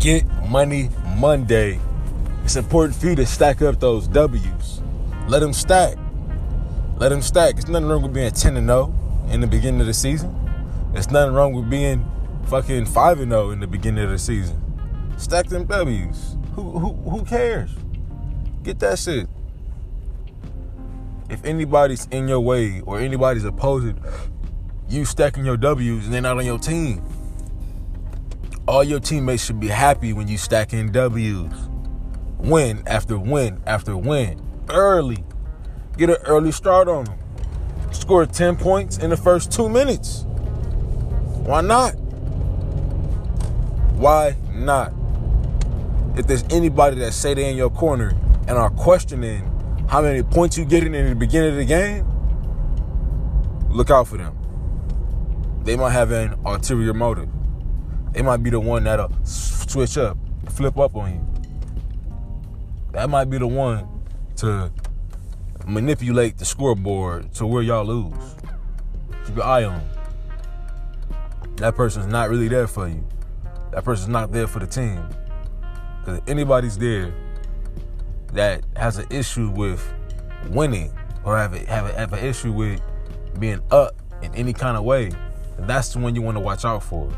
Get Money Monday. It's important for you to stack up those W's. Let them stack. Let them stack. It's nothing wrong with being 10 and 0 in the beginning of the season. It's nothing wrong with being fucking 5 and 0 in the beginning of the season. Stack them W's. Who who who cares? Get that shit. If anybody's in your way or anybody's opposing you stacking your W's and they're not on your team, all your teammates should be happy when you stack in W's. Win after win after win. Early. Get an early start on them. Score 10 points in the first two minutes. Why not? Why not? If there's anybody that say they in your corner and are questioning how many points you getting in the beginning of the game, look out for them. They might have an ulterior motive. They might be the one that'll switch up, flip up on you. That might be the one to manipulate the scoreboard to where y'all lose. Keep your eye on. Them. That person's not really there for you. That person's not there for the team. Because if anybody's there that has an issue with winning or have a, have a, have an issue with being up in any kind of way, that's the one you want to watch out for.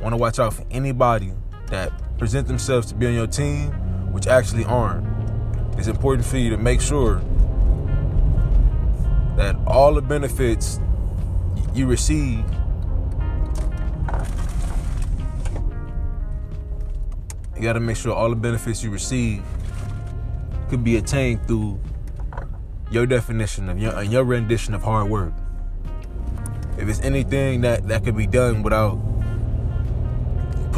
Want to watch out for anybody that present themselves to be on your team, which actually aren't. It's important for you to make sure that all the benefits you receive you got to make sure all the benefits you receive could be attained through your definition of your, your rendition of hard work. If it's anything that, that could be done without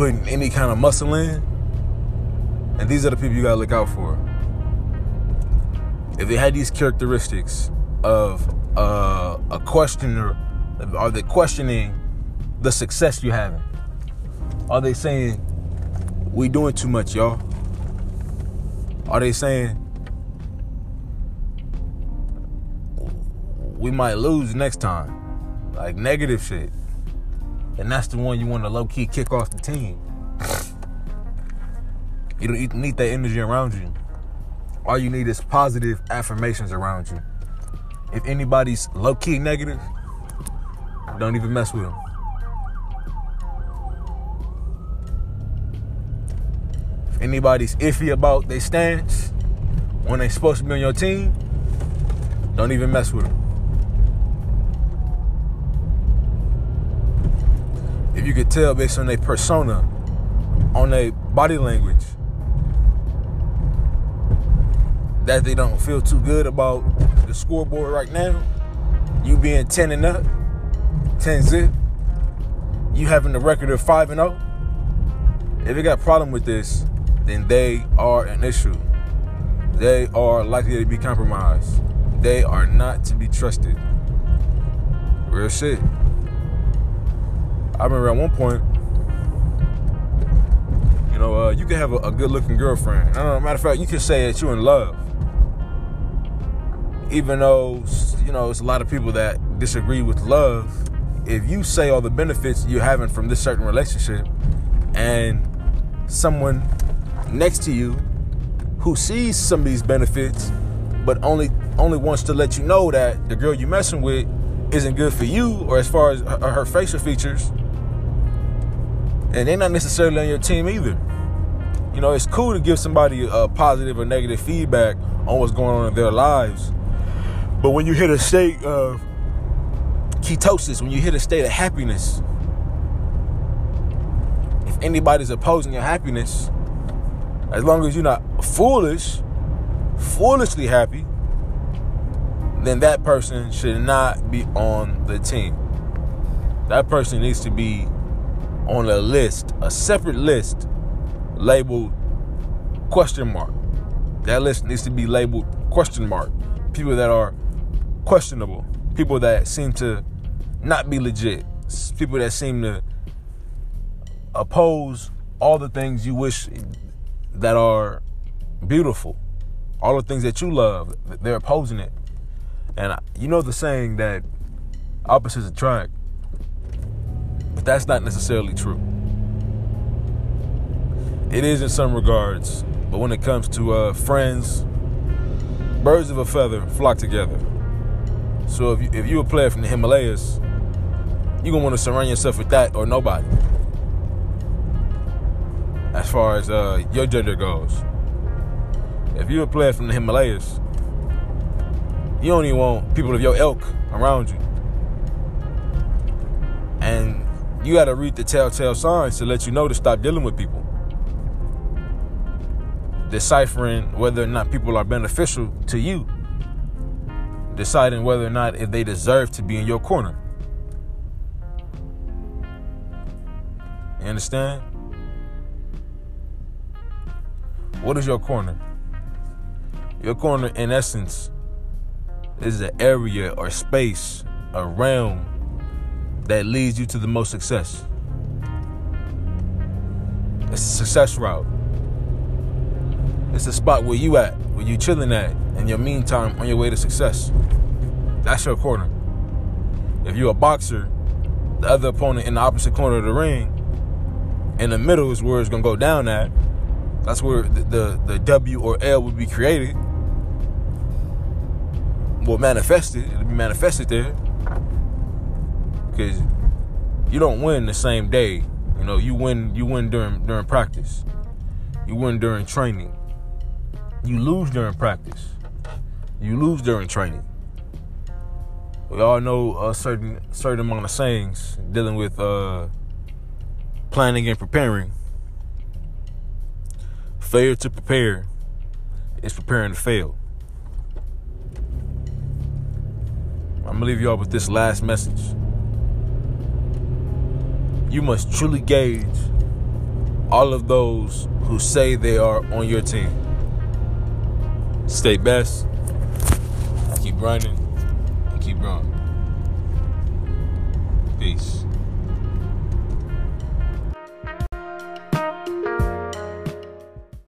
putting any kind of muscle in, and these are the people you gotta look out for. If they had these characteristics of uh, a questioner, are they questioning the success you're having? Are they saying we doing too much, y'all? Are they saying we might lose next time? Like negative shit. And that's the one you want to low key kick off the team. You don't need that energy around you. All you need is positive affirmations around you. If anybody's low key negative, don't even mess with them. If anybody's iffy about their stance when they're supposed to be on your team, don't even mess with them. You could tell based on their persona, on their body language, that they don't feel too good about the scoreboard right now, you being 10 and up, 10 zip, you having the record of 5 and 0, if they got a problem with this, then they are an issue. They are likely to be compromised. They are not to be trusted. Real shit. I remember at one point, you know, uh, you can have a, a good looking girlfriend. Know, matter of fact, you can say that you're in love even though you know it's a lot of people that disagree with love if you say all the benefits you're having from this certain relationship and someone next to you who sees some of these benefits but only only wants to let you know that the girl you're messing with isn't good for you or as far as her, her facial features and they're not necessarily on your team either you know it's cool to give somebody a positive or negative feedback on what's going on in their lives but when you hit a state of ketosis, when you hit a state of happiness, if anybody's opposing your happiness, as long as you're not foolish, foolishly happy, then that person should not be on the team. That person needs to be on a list, a separate list labeled question mark. That list needs to be labeled question mark. People that are questionable, people that seem to not be legit, people that seem to oppose all the things you wish that are beautiful, all the things that you love, they're opposing it. And you know the saying that opposites attract, but that's not necessarily true. it is in some regards, but when it comes to uh, friends, birds of a feather flock together. So if you, if you're a player from the Himalayas, you're gonna want to surround yourself with that or nobody. As far as uh, your gender goes, if you're a player from the Himalayas, you only want people of your ilk around you, you got to read the telltale signs to let you know to stop dealing with people deciphering whether or not people are beneficial to you, deciding whether or not if they deserve to be in your corner. You understand? What is your corner? Your corner, in essence, is an area or space, a realm that leads you to the most success. It's a success route. It's a spot where you at, where you chilling at, in your meantime on your way to success. That's your corner. If you're a boxer, the other opponent in the opposite corner of the ring, in the middle is where it's gonna go down at. That's where the, the, the W or L will be created. Will manifested. It'll be manifested there. Because you don't win the same day. You know, you win you win during during practice. You win during training. You lose during practice. You lose during training. We all know a certain certain amount of sayings dealing with uh, planning and preparing. Failure to prepare is preparing to fail. I'm gonna leave y'all with this last message. You must truly gauge all of those who say they are on your team. Stay best. Keep running, and keep growing. Peace.